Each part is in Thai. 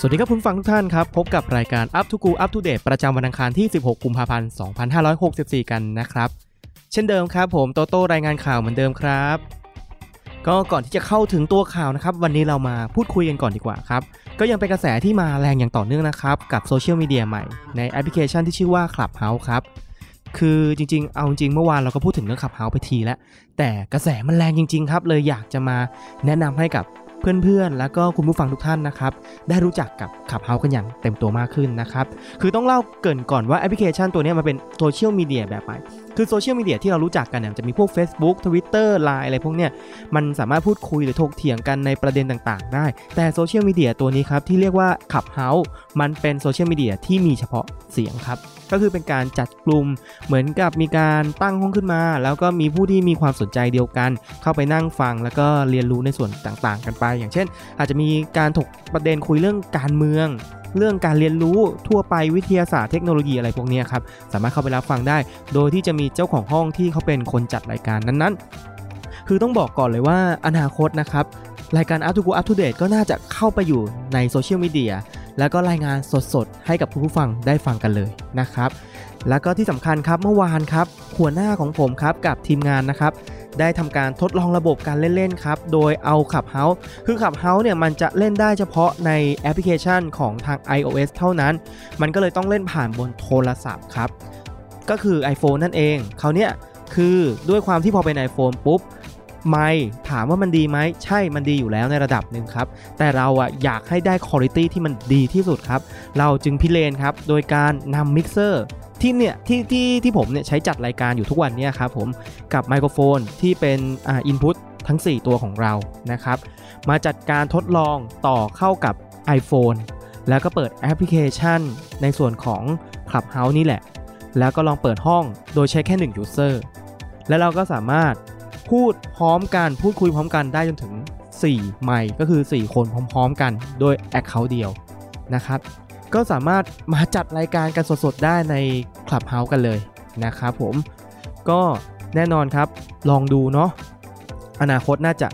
สวัสดีครับคุณฟังทุกท่านครับ พบกับรายการ Up to Go Up to Date ประจำวันอังคารที่ 16 กุมภาพันธ์ 2564 กันนะครับ เช่นเดิมครับผมโตโต้รายงานข่าวเหมือนเดิมครับ ก็ก่อนที่จะเข้าถึงตัวข่าวนะครับ วันนี้เรามาพูดคุยกันก่อนดีกว่าครับ ก็ยังเป็นกระแสที่มาแรงอย่างต่อเนื่องนะครับ กับโซเชียลมีเดียใหม่ในแอปพลิเคชันที่ชื่อว่า Clubhouse ครับคือจริงๆ เอาจริงเมื่อวานเราก็พูดถึงเรื่อง Clubhouse ไปทีแล้ว แต่กระแสมันแรงจริง ๆ ครับ เลยอยากจะมาแนะนำให้กับ เพื่อนๆ แล้วก็คุณผู้ฟังทุกท่านนะครับ ได้รู้จักกับ Clubhouse กันอย่างเต็มตัวมากขึ้นนะครับ คือต้องเล่ากันก่อนว่าแอปพลิเคชันตัวนี้มันเป็นโซเชียลมีเดียแบบใหม่ คือโซเชียลมีเดียที่เรารู้จักกันเนี่ยจะมีพวก Facebook Twitter Line อะไรพวกเนี้ยมันสามารถพูดคุยหรือถกเถียงกันในประเด็นต่างๆ ได้ แต่โซเชียลมีเดียตัวนี้ครับที่เรียกว่า Clubhouse มันเป็นโซเชียลมีเดียที่มีเฉพาะเสียงครับก็คือเป็นการจัดกลุ่มเหมือนกับมีการตั้งห้องขึ้นมา แล้วก็มีผู้ที่มีความสนใจเดียวกัน เข้าไปนั่งฟังแล้วก็เรียนรู้ในส่วนต่างๆ กันไป อย่างเช่น อาจจะมีการถกประเด็นคุยเรื่องการเมือง เรื่องการเรียนรู้ทั่วไปวิทยาศาสตร์เทคโนโลยีอะไรพวกเนี้ยครับสามารถเข้าไปรับฟังได้ โดยที่จะมีเจ้าของห้องที่เขาเป็นคนจัดรายการนั้นๆ คือต้องบอกก่อนเลยว่าอนาคตนะครับ รายการ Up to Go Up to Date ก็น่าจะเข้าไปอยู่ในโซเชียลมีเดียแล้วก็รายงานสดๆ ให้กับคุณผู้ฟังได้ฟังกันเลยนะครับ แล้วก็ที่สำคัญครับเมื่อวานครับ หัวหน้าของผมครับกับทีมงานนะครับ ได้ทำการทดลองระบบการเล่นๆครับ โดยเอา Clubhouse คือ Clubhouse เนี่ยมันจะเล่นได้เฉพาะในแอปพลิเคชันของทาง iOS เท่านั้น มันก็เลยต้องเล่นผ่านบนโทรศัพท์ครับ ก็คือ iPhone นั่นเองเขาเนี่ยคือด้วยความที่พอเป็น iPhone ปุ๊บไม่ถามว่ามันดีไหมใช่มันดีอยู่แล้วในระดับหนึ่งครับ แต่เราอะอยากให้ได้คุณภาพที่มันดีที่สุดครับ เราจึงพิเรนทร์ครับ โดยการนำมิกเซอร์ที่เนี่ยที่ที่ที่ผมเนี่ยใช้จัดรายการอยู่ทุกวันเนี่ยครับผมกับไมโครโฟนที่เป็นอ่าอินพุตทั้ง 4 ตัวของเรานะครับ มาจัดการทดลองต่อเข้ากับ iPhone แล้วก็เปิดแอปพลิเคชันในส่วนของ Clubhouse นี่แหละ แล้วก็ลองเปิดห้องโดยใช้แค่1 user แล้วเราก็สามารถพูดพร้อมกันพูดคุยพร้อมกันได้จนถึง 4 ไมค์ก็คือ 4 คนพร้อมๆกันโดย Account เดียวนะครับ ก็สามารถมาจัดรายการกันสดๆ ได้ใน Clubhouse กันเลยนะครับผม ก็แน่นอนครับลองดูเนาะอนาคตน่าจะ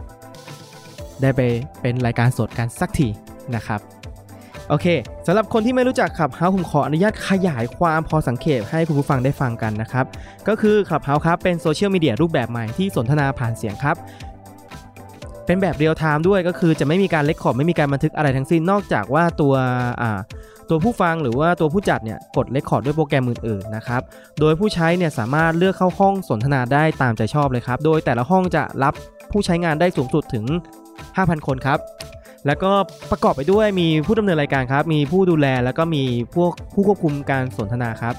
ได้ไปเป็นรายการสดกันสักทีนะครับ โอเคสำหรับคนที่ไม่รู้จักขับเฮาผมขออนุญาตขยายความพอสังเขปให้คุณผู้ฟังได้ฟังกันนะครับ ก็คือขับเฮาครับเป็นโซเชียลมีเดียรูปแบบใหม่ที่สนทนาผ่านเสียงครับ เป็นแบบเรียลไทม์ด้วยก็คือจะไม่มีการ record ไม่มีการบันทึกอะไรทั้งสิ้นนอกจากว่าตัวตัวผู้ฟังหรือว่าตัวผู้จัดเนี่ยกด record ด้วยโปรแกรมอื่นๆนะครับ โดยผู้ใช้เนี่ยสามารถเลือกเข้าห้องสนทนาได้ตามใจชอบเลยครับ โดยแต่ละห้องจะรับผู้ใช้งานได้สูงสุดถึง 5,000 คนครับ แล้วก็ประกอบไปด้วยมีผู้ดำเนินรายการครับ มีผู้ดูแลแล้วก็มีพวกผู้ควบคุมการสนทนาครับ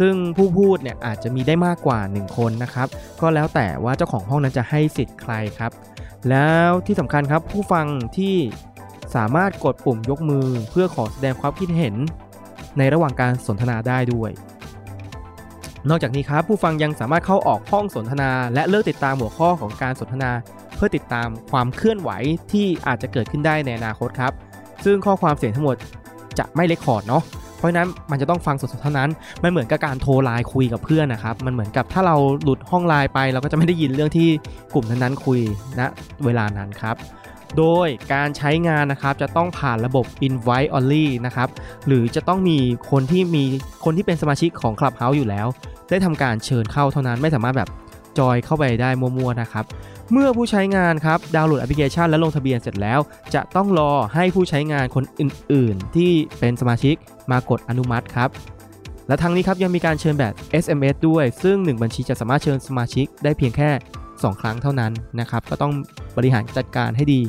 ซึ่งผู้พูดเนี่ยอาจจะมีได้มากกว่า 1 คนนะครับ ก็แล้วแต่ว่าเจ้าของห้องนั้นจะให้สิทธิ์ใครครับ แล้วที่สำคัญครับผู้ฟังที่สามารถกดปุ่มยกมือเพื่อขอแสดงความคิดเห็น ในระหว่างการสนทนาได้ด้วย นอกจากนี้ครับผู้ฟังยังสามารถเข้าออกห้องสนทนา และเลือกติดตามหัวข้อของการสนทนา พื่อติดตามความเคลื่อนไหวที่อาจจะเกิดขึ้นได้ในอนาคตครับ ซึ่งข้อความเสียงทั้งหมดจะไม่เลคคอร์ดเนาะเพราะนั้นมันจะต้องฟังสดๆเท่านั้น มันเหมือนกับการโทรไลน์คุยกับเพื่อนนะครับ มันเหมือนกับถ้าเราหลุดห้องไลน์ไป เราก็จะไม่ได้ยินเรื่องที่กลุ่มนั้นๆคุยณนะเวลานั้นครับ โดยการใช้งานนะครับจะต้องผ่านระบบ invite only นะครับ หรือจะต้องมีคนที่มีคนที่เป็นสมาชิกของ Clubhouse อยู่แล้ว ได้ทำการเชิญเข้าเท่านั้นไม่สามารถแบบ จอยเข้าไปได้มั่วๆนะครับ เมื่อผู้ใช้งานครับดาวน์โหลดแอปพลิเคชันและลงทะเบียนเสร็จแล้ว จะต้องรอให้ผู้ใช้งานคนอื่นๆ ที่เป็นสมาชิกมากดอนุมัติครับและทั้งนี้ครับยังมีการเชิญแบบ SMS ด้วย ซึ่ง 1 บัญชีจะสามารถเชิญสมาชิกได้เพียงแค่ 2 ครั้งเท่านั้นนะครับก็ต้องบริหารจัดการให้ดี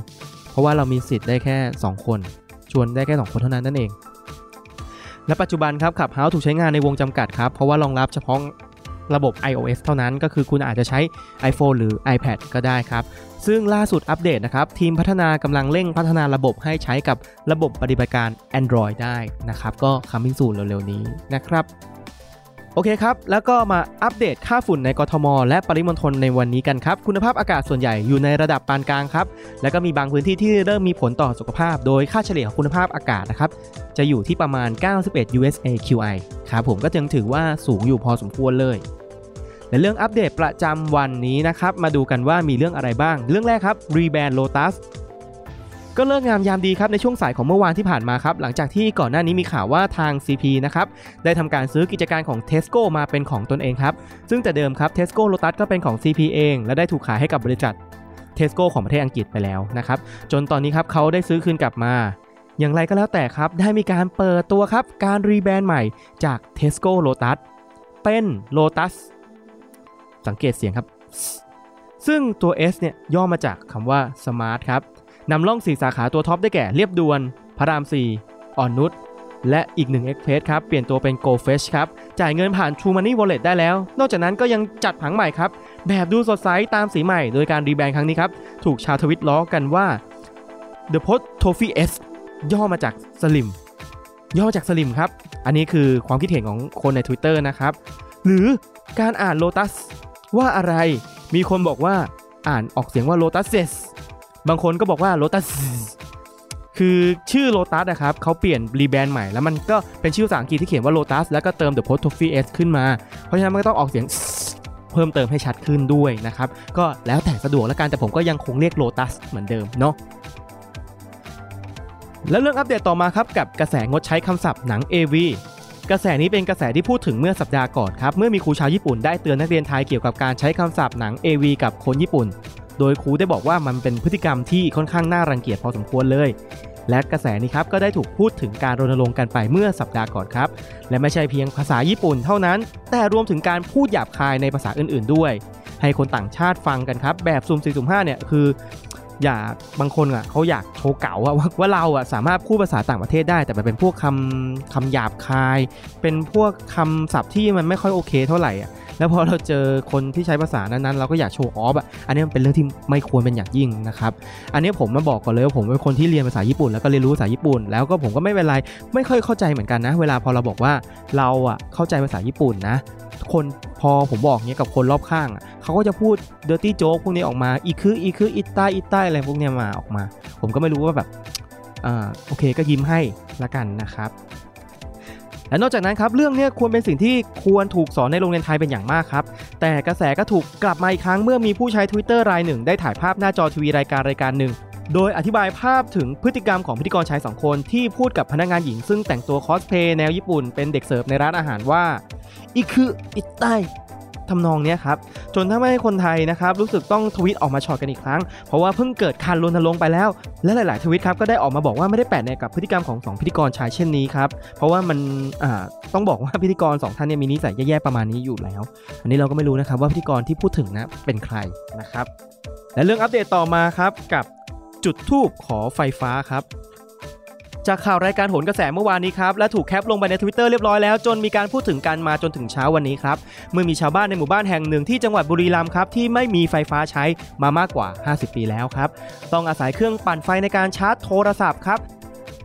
เพราะว่าเรามีสิทธิ์ได้แค่ 2 คน ชวนได้แค่ 2 คนเท่านั้นนั่นเอง และปัจจุบันครับขับเฮาถูกใช้งานในวงจำกัดครับ เพราะว่ารองรับเฉพาะ ระบบ iOS เท่านั้น ก็คือคุณอาจจะใช้ iPhone หรือ iPad ก็ได้ครับ ซึ่งล่าสุดอัปเดตนะครับ ทีมพัฒนากำลังเร่งพัฒนาระบบให้ใช้กับระบบปฏิบัติการ Android ได้นะครับ ก็ coming soon เร็วๆนี้นะครับโอเคครับ แล้วก็มาอัปเดตค่าฝุ่นในกทม และปริมณฑลในวันนี้กันครับ คุณภาพอากาศส่วนใหญ่อยู่ในระดับปานกลางครับ แล้วก็มีบางพื้นที่ที่เริ่มมีผลต่อสุขภาพ โดยค่าเฉลี่ยของคุณภาพอากาศนะครับ จะอยู่ที่ประมาณ 91 USA QI ครับผมก็ยังถือว่าสูงอยู่พอสมควรเลย และเรื่องอัปเดตประจำวันนี้นะครับ มาดูกันว่ามีเรื่องอะไรบ้าง เรื่องแรกครับ Rebrand Lotus ก็เลิกงามยามดีครับในช่วงสายของเมื่อวานที่ผ่านมาครับ หลังจากที่ก่อนหน้านี้มีข่าวว่าทาง CP นะครับได้ทำการซื้อกิจการของ Tesco มาเป็นของตนเองครับ ซึ่งแต่เดิมครับ Tesco Lotus ก็เป็นของ CP เอง และได้ถูกขายให้กับบริษัท Tesco ของประเทศอังกฤษไปแล้วนะครับ จนตอนนี้ครับเขาได้ซื้อคืนกลับมา อย่างไรก็แล้วแต่ครับ ได้มีการเปิดตัวครับการรีแบรนด์ใหม่จาก Tesco Lotus เป็น Lotus สังเกตเสียงครับ ซึ่งตัว S เนี่ยย่อมาจากคำว่า Smart ครับนำล่องสีสาขาตัวท็อปได้แก่เรียบด่วน พระราม 4 อ่อนนุชและอีกหนึ่ง Express ครับ เปลี่ยนตัวเป็น Go Fresh ครับ จ่ายเงินผ่าน True Money Wallet ได้แล้ว นอกจากนั้นก็ยังจัดผังใหม่ครับ แบบดูสดใสตามสีใหม่ โดยการรีแบรนด์ครั้งนี้ครับ ถูกชาวทวิตล้อกันว่า The Post Trophy S ย่อมาจากสลิมย่อมาจากสลิมครับ อันนี้คือความคิดเห็นของคนใน Twitter นะครับ หรือการอ่าน Lotus ว่าอะไร มีคนบอกว่าอ่านออกเสียงว่า Lotus บางคนก็บอกว่า Lotus คือชื่อ Lotus นะครับเขาเปลี่ยนรีแบรนด์ใหม่แล้วมันก็เป็นชื่อภาษาอังกฤษที่เขียนว่า Lotus แล้วก็เติม The Post Trophy S ขึ้นมา เพราะฉะนั้นมันก็ต้องออกเสียงเพิ่มเติมให้ชัดขึ้นด้วยนะครับ ก็แล้วแต่สะดวกแล้วกันแต่ผมก็ยังคงเรียก Lotus เหมือนเดิมเนาะแล้วเรื่องอัปเดตต่อมาครับกับกระแสงดใช้คำศัพท์หนัง AV กระแสนี้เป็นกระแสที่พูดถึงเมื่อสัปดาห์ก่อนครับ เมื่อมีครูชาวญี่ปุ่นได้เตือนนักเรียนไทยเกี่ยวกับการใช้คำศัพท์หนัง AV กับคนญี่ปุ่น โดยครูได้บอกว่ามันเป็นพฤติกรรมที่ค่อนข้างน่ารังเกียจพอสมควรเลย และกระแสนี้ครับก็ได้ถูกพูดถึงการรณรงค์กันไปเมื่อสัปดาห์ก่อนครับ และไม่ใช่เพียงภาษาญี่ปุ่นเท่านั้น แต่รวมถึงการพูดหยาบคายในภาษาอื่น ๆ ด้วย ให้คนต่างชาติฟังกันครับแบบซุ่มสี่ซุ่มห้าเนี่ยคือ อยากบางคนอะเขาอยากโชว์เก่าว่าว่าเราอะสามารถพูดภาษาต่างประเทศได้ แต่มันเป็นพวกคำคำหยาบคาย เป็นพวกคำศัพท์ที่มันไม่ค่อยโอเคเท่าไหร่อะ แล้วพอเราเจอคนที่ใช้ภาษานั้นๆ เราก็อยากโชว์ออฟอะอันนี้มันเป็นเรื่องที่ไม่ควรเป็นอย่างยิ่งนะครับอันนี้ผมมาบอกก่อนเลยว่าผมเป็นคนที่เรียนภาษาญี่ปุ่นแล้วก็เรียนรู้ภาษาญี่ปุ่น แล้วก็ผมก็ไม่เป็นไรไม่ค่อยเข้าใจเหมือนกันนะ เวลาพอเราบอกว่าเราอะเข้าใจภาษาญี่ปุ่นนะคนพอผมบอกเนี้ยกับคนรอบข้างอะเขาก็จะพูด dirty joke พวกนี้ออกมาいく いく いたい いたい อะไรพวกเนี้ยมาออกมา ผมก็ไม่รู้ว่าแบบอ่าโอเคก็ยิ้มให้ละกันนะครับ และนอกจากนั้นครับเรื่องนี้ควรเป็นสิ่งที่ควรถูกสอนในโรงเรียนไทยเป็นอย่างมากครับ แต่กระแสก็ถูกกลับมาอีกครั้งเมื่อมีผู้ใช้ Twitter รายหนึ่ง ได้ถ่ายภาพหน้าจอทีวีรายการรายการหนึ่ง โดยอธิบายภาพถึงพฤติกรรมของพิธีกรชายสองคนที่พูดกับพนักงานหญิงซึ่งแต่งตัวคอสเพลย์แนวญี่ปุ่นเป็นเด็กเสิร์ฟในร้านอาหารว่าอีคืออิตใต้ ทำนองนี้ครับจนทำให้คนไทยนะครับรู้สึกต้องทวิตออกมาช็อตกันอีกครั้ง เพราะว่าเพิ่งเกิดการรณรงค์ไปแล้ว และหลาย ๆ ทวิตครับก็ได้ออกมาบอกว่าไม่ได้แปลกในกับพฤติกรรมของสองพิธีกรชายเช่นนี้ครับเพราะว่ามันต้องบอกว่าพิธีกรสองท่านเนี่ยมีนิสัยแย่ ๆ ประมาณนี้อยู่แล้ว อันนี้เราก็ไม่รู้นะครับว่าพิธีกรที่พูดถึงนะเป็นใครนะครับและเรื่องอัปเดตต่อมาครับกับจุดทูบขอไฟฟ้าครับ จากข่าวรายการโหนกระแสเมื่อวานนี้ครับและถูกแคปลงไปใน Twitter เรียบร้อยแล้ว จนมีการพูดถึงกันมาจนถึงเช้าวันนี้ครับเมื่อมีชาวบ้านในหมู่บ้านแห่งหนึ่งที่จังหวัดบุรีรัมย์ครับที่ไม่มีไฟฟ้าใช้มามากกว่า 50 ปีแล้วครับต้องอาศัยเครื่องปั่นไฟในการชาร์จโทรศัพท์ครับ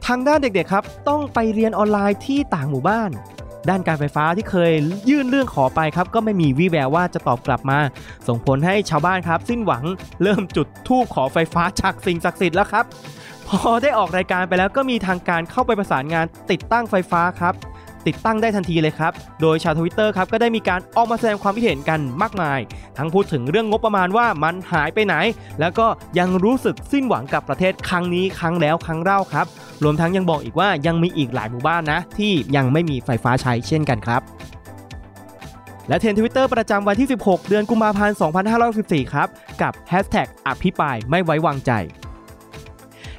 ทางด้านเด็กๆครับต้องไปเรียนออนไลน์ที่ต่างหมู่บ้านด้านการไฟฟ้าที่เคยยื่นเรื่องขอไปครับก็ไม่มีวี่แววว่าจะตอบกลับมา ส่งผลให้ชาวบ้านครับ สิ้นหวังเริ่มจุดธูปขอไฟฟ้าจากสิ่งศักดิ์สิทธิ์แล้วครับ พอได้ออกรายการไปแล้วก็มีทางการเข้าไปประสานงานติดตั้งไฟฟ้าครับ ติดตั้งได้ทันทีเลยครับ โดยชาวทวิตเตอร์ครับก็ได้มีการออกมาแสดงความคิดเห็นกันมากมาย ทั้งพูดถึงเรื่องงบประมาณว่ามันหายไปไหน แล้วก็ยังรู้สึกสิ้นหวังกับประเทศครั้งนี้ครั้งแล้วครั้งเล่าครับ รวมทั้งยังบอกอีกว่ายังมีอีกหลายหมู่บ้านนะ ที่ยังไม่มีไฟฟ้าใช้เช่นกันครับและเทรนทวิตเตอร์ประจำวันที่ 16 เดือนกุมภาพันธ์ 2564 ครับ กับ Hashtag อภิปรายไม่ไว้วางใจ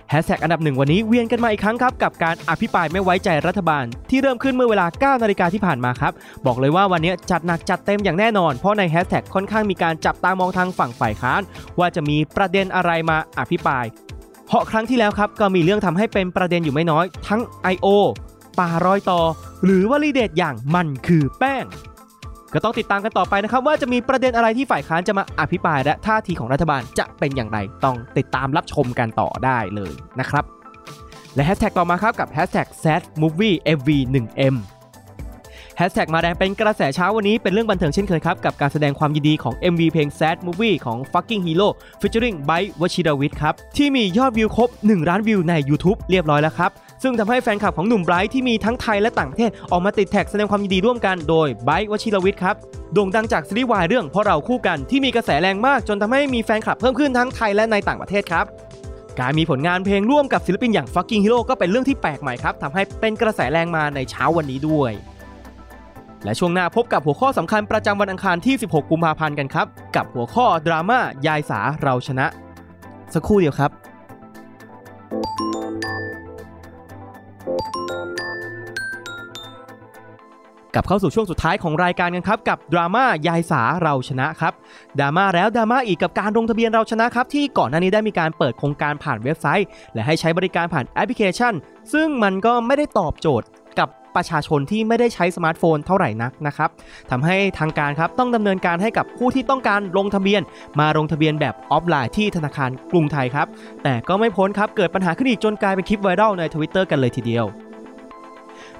แฮชแท็กอันดับหนึ่งวันนี้เวียนกันมาอีกครั้งครับ กับการอภิปรายไม่ไว้ใจรัฐบาล ที่เริ่มขึ้นเมื่อเวลา 9 นาฬิกาที่ผ่านมาครับ บอกเลยว่าวันนี้จัดหนักจัดเต็มอย่างแน่นอน เพราะในแฮชแท็กค่อนข้างมีการจับตามองทางฝั่งฝ่ายค้าน ว่าจะมีประเด็นอะไรมาอภิปราย เพราะครั้งที่แล้วครับก็มีเรื่องทำให้เป็นประเด็นอยู่ไม่น้อย ทั้ง I.O. ป่ารอยต่อ หรือวลีเด็ดอย่างมันคือแป้ง ก็ต้องติดตามกันต่อไปนะครับ ว่าจะมีประเด็นอะไรที่ฝ่ายค้านจะมาอภิปรายและท่าทีของรัฐบาลจะเป็นอย่างไรต้องติดตามรับชมกันต่อได้เลยนะครับ และแฮชแท็กต่อมาครับกับแฮชแท็ก sad movie mv 1 m แฮชแท็กมาแรงเป็นกระแสเช้าวันนี้เป็นเรื่องบันเทิงเช่นเคยครับ กับการแสดงความยินดีของ MV เพลง Sad Movie ของ ฟักกลิ้ง ฮีโร่ featuring ไบรท์ วชิรวิชญ์ ครับ ที่มียอดวิวครบ 1 ล้านวิวใน YouTube เรียบร้อยแล้วครับ ซึ่งทำให้แฟนคลับของหนุ่มไบรท์ที่มีทั้งไทยและต่างประเทศออกมาติดแท็กแสดงความยินดีร่วมกันโดยไบรท์วชิรวิชญ์ครับโด่งดังจากซีรีส์วายเรื่องเพราะเราคู่กันที่มีกระแสแรงมาก จนทำให้มีแฟนคลับเพิ่มขึ้นทั้งไทยและในต่างประเทศครับการมีผลงานเพลงร่วมกับศิลปินอย่าง Fucking Hero ก็เป็นเรื่องที่แปลกใหม่ครับทำให้เป็นกระแสแรงมาในเช้าวันนี้ด้วย และช่วงหน้าพบกับหัวข้อสำคัญประจำวันอังคารที่ 16 กุมภาพันธ์กันครับ กับหัวข้อดราม่ายายสาเราชนะ สักครู่เดียวครับ กลับเข้าสู่ช่วงสุดท้ายของรายการกันครับ กับดราม่ายายสาเราชนะครับดราม่าแล้วดราม่าอีกกับการลงทะเบียนเราชนะครับ ที่ก่อนหน้านี้ได้มีการเปิดโครงการผ่านเว็บไซต์ และให้ใช้บริการผ่านแอปพลิเคชัน ซึ่งมันก็ไม่ได้ตอบโจทย์กับประชาชนที่ไม่ได้ใช้สมาร์ทโฟนเท่าไหร่นักนะครับทำให้ทางการครับต้องดำเนินการให้กับผู้ที่ต้องการลงทะเบียน มาลงทะเบียนแบบออฟไลน์ที่ธนาคารกรุงไทยครับแต่ก็ไม่พ้นครับเกิดปัญหาขึ้นอีกจนกลายเป็นคลิปไวรัลใน Twitter กันเลยทีเดียว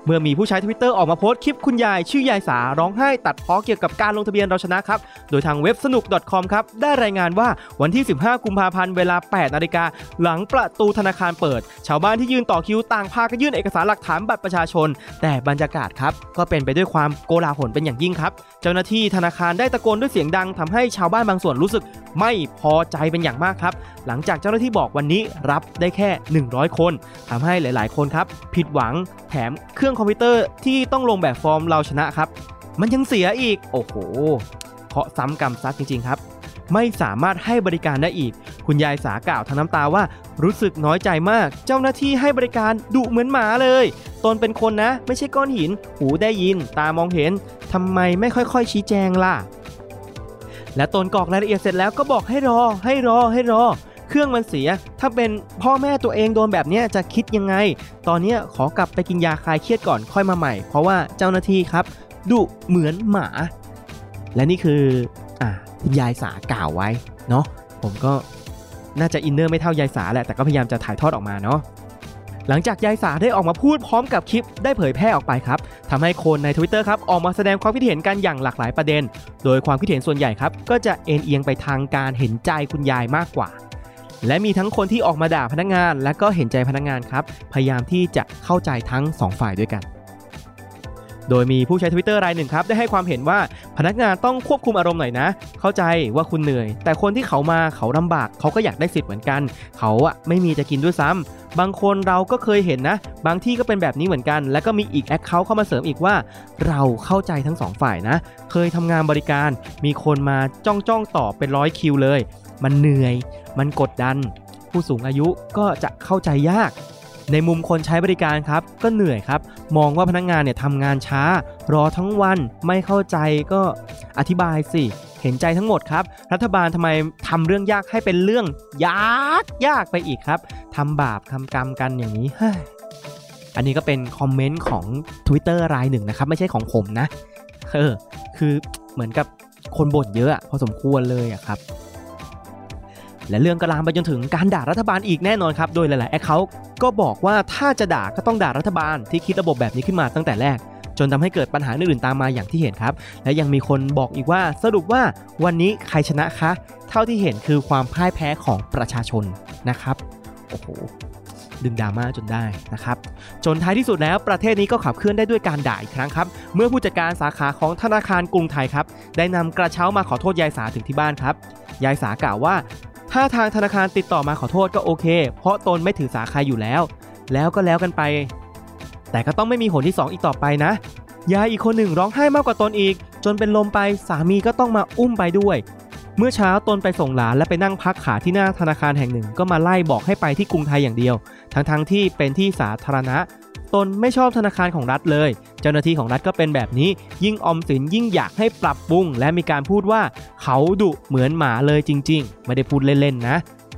เมื่อมีผู้ใช้ Twitter ออกมาโพสต์คลิปคุณยายชื่อยายสาร้องไห้ตัดพ้อเกี่ยวกับการลงทะเบียนเราชนะครับ โดยทางเว็บสนุก .com ครับ ได้รายงานว่าวันที่ 15 กุมภาพันธ์เวลา 8 นาฬิกา หลังประตูธนาคารเปิด ชาวบ้านที่ยืนต่อคิวต่างพากันยื่นเอกสารหลักฐานบัตรประชาชน แต่บรรยากาศครับ ก็เป็นไปด้วยความโกลาหลเป็นอย่างยิ่งครับ เจ้าหน้าที่ธนาคารได้ตะโกนด้วยเสียงดังทำให้ชาวบ้านบางส่วนรู้สึกไม่พอใจเป็นอย่างมากครับ หลังจากเจ้าหน้าที่บอกวันนี้รับได้แค่ 100 คนทำให้หลาย ๆ คนครับผิดหวังแถมเครื่องคอมพิวเตอร์ที่ต้องลงแบบฟอร์มเราชนะครับ มันยังเสียอีก โอ้โหเคาะซ้ำกรรมซัดจริง ๆ ครับ ไม่สามารถให้บริการได้อีก คุณยายสากล่าวทั้งน้ำตาว่ารู้สึกน้อยใจมาก เจ้าหน้าที่ให้บริการดุเหมือนหมาเลย ตนเป็นคนนะ ไม่ใช่ก้อนหิน หูได้ยิน ตามองเห็นทำไมไม่ค่อยๆ ชี้แจงล่ะและตนกรอกรายละเอียดเสร็จแล้วก็บอกให้รอ ให้รอให้รอ เครื่องมันเสีย ถ้าเป็นพ่อแม่ตัวเองโดนแบบนี้จะคิดยังไง ตอนนี้ขอกลับไปกินยาคลายเครียดก่อนค่อยมาใหม่ เพราะว่าเจ้าหน้าที่ครับดุเหมือนหมา และนี่คืออ่ายายสากล่าวไว้เนาะผมก็น่าจะอินเนอร์ไม่เท่ายายสาแหละแต่ก็พยายามจะถ่ายทอดออกมาเนาะหลังจากยายสาได้ออกมาพูดพร้อมกับคลิปได้เผยแพร่ออกไปครับทำให้คนใน Twitter ครับออกมาแสดงความคิดเห็นกันอย่างหลากหลายประเด็น โดยความคิดเห็นส่วนใหญ่ครับก็จะเอ็นเอียงไปทางการเห็นใจคุณยายมากกว่า และมีทั้งคนที่ออกมาด่าพนักงาน และก็เห็นใจพนักงานครับ พยายามที่จะเข้าใจทั้งสองฝ่ายด้วยกัน โดยมีผู้ใช้ Twitter รายหนึ่งครับ ได้ให้ความเห็นว่าพนักงานต้องควบคุมอารมณ์หน่อยนะ เข้าใจว่าคุณเหนื่อย แต่คนที่เขามาเขาลำบาก เขาก็อยากได้สิทธิ์เหมือนกัน เขาอะไม่มีจะกินด้วยซ้ำบางคนเราก็เคยเห็นนะ บางที่ก็เป็นแบบนี้เหมือนกัน แล้วก็มีอีกแอคเคาท์เข้ามาเสริมอีกว่า เราเข้าใจทั้งสองฝ่ายนะ เคยทำงานบริการ มีคนมาจ้องจ้องต่อเป็นร้อยคิวเลย มันเหนื่อย มันกดดัน ผู้สูงอายุก็จะเข้าใจยาก ในมุมคนใช้บริการครับ ก็เหนื่อยครับ มองว่าพนักงานเนี่ยทำงานช้า รอทั้งวันไม่เข้าใจก็อธิบายสิ เห็นใจทั้งหมดครับ รัฐบาลทำไมทำเรื่องยากให้เป็นเรื่องยากยากไปอีกครับทำบาปทำกรรมกันอย่างนี้เฮ้อันนี้ก็เป็นคอมเมนต์ของ Twitter รายหนึ่งนะครับ ไม่ใช่ของผมนะเออคือเหมือนกับคนบ่นเยอะอะพอสมควรเลยอะครับ และเรื่องก็ลามไปจนถึงการด่ารัฐบาลอีกแน่นอนครับ โดยหลายๆแอคเคาท์ก็บอกว่าถ้าจะด่าก็ต้องด่ารัฐบาลที่คิดระบบแบบนี้ขึ้นมาตั้งแต่แรก จนทำให้เกิดปัญหาอื่นๆตามมาอย่างที่เห็นครับ และยังมีคนบอกอีกว่าสรุปว่าวันนี้ใครชนะคะ เท่าที่เห็นคือความพ่ายแพ้ของประชาชนนะครับโอ้โหดึงดราม่าจนได้นะครับ จนท้ายที่สุดแล้วประเทศนี้ก็ขับเคลื่อนได้ด้วยการด่าอีกครั้งครับ เมื่อผู้จัดการสาขาของธนาคารกรุงไทยครับ ได้นำกระเช้ามาขอโทษยายสาถึงที่บ้านครับ ยายสากล่าวว่า ถ้าทางธนาคารติดต่อมาขอโทษก็โอเค เพราะตนไม่ถือสาใครอยู่แล้ว แล้วก็แล้วกันไป แต่ก็ต้องไม่มีหนที่ 2 อีกต่อไปนะ ยายอีกคนหนึ่งร้องไห้มากกว่าตนอีก จนเป็นลมไปสามีก็ต้องมาอุ้มไปด้วย เมื่อเช้าตนไปส่งหลานและไปนั่งพักขาที่หน้าธนาคารแห่งหนึ่ง ก็มาไล่บอกให้ไปที่กรุงไทยอย่างเดียว ทั้งๆทที่เป็นที่สาธารณะ ตนไม่ชอบธนาคารของรัฐเลย เจ้าหน้าที่ของรัฐก็เป็นแบบนี้ ยิ่งอมสินยิ่งอยากให้ปรับปรุง และมีการพูดว่าเขาดุเหมือนหมาเลยจริง ๆ ไม่ได้พูดเล่นๆนะ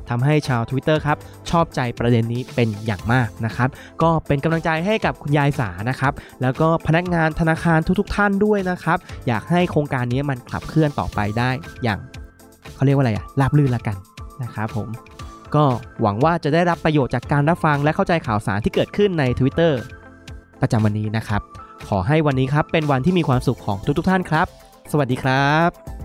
ทำให้ชาว Twitter ครับ ชอบใจประเด็นนี้เป็นอย่างมากนะครับ ก็เป็นกำลังใจให้กับคุณยายสานะครับ แล้วก็พนักงานธนาคารทุกๆ ท่านด้วยนะครับ อยากให้โครงการนี้มันขับเคลื่อนต่อไปได้อย่างเขาเรียกว่าอะไรอะราบรื่นละกันนะครับผม ก็หวังว่าจะได้รับประโยชน์จากการรับฟังและเข้าใจข่าวสารที่เกิดขึ้นใน Twitter ประจำวันนี้นะครับ ขอให้วันนี้ครับเป็นวันที่มีความสุขของทุกๆท่านครับ สวัสดีครับ